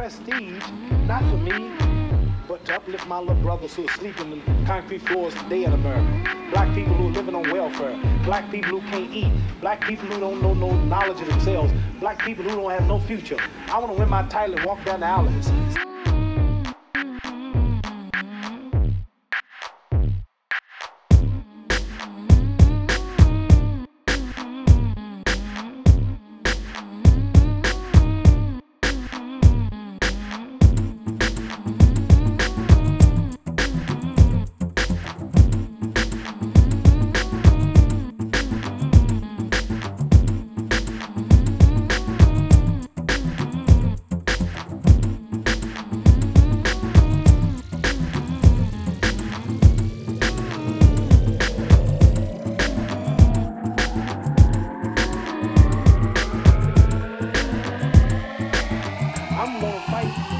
prestige, not for me, but to uplift my little brothers who are sleeping in concrete floors today in America. Black people who are living on welfare. Black people who can't eat. Black people who don't know no knowledge of themselves. Black people who don't have no future. I want to win my title and walk down the alleys. I'm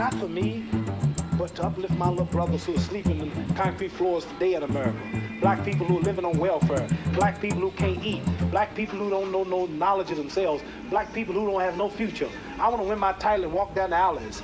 Not for me, but to uplift my little brothers who are sleeping in concrete floors today in America. Black people who are living on welfare. Black people who can't eat. Black people who don't know no knowledge of themselves. Black people who don't have no future. I want to win my title and walk down the alleys.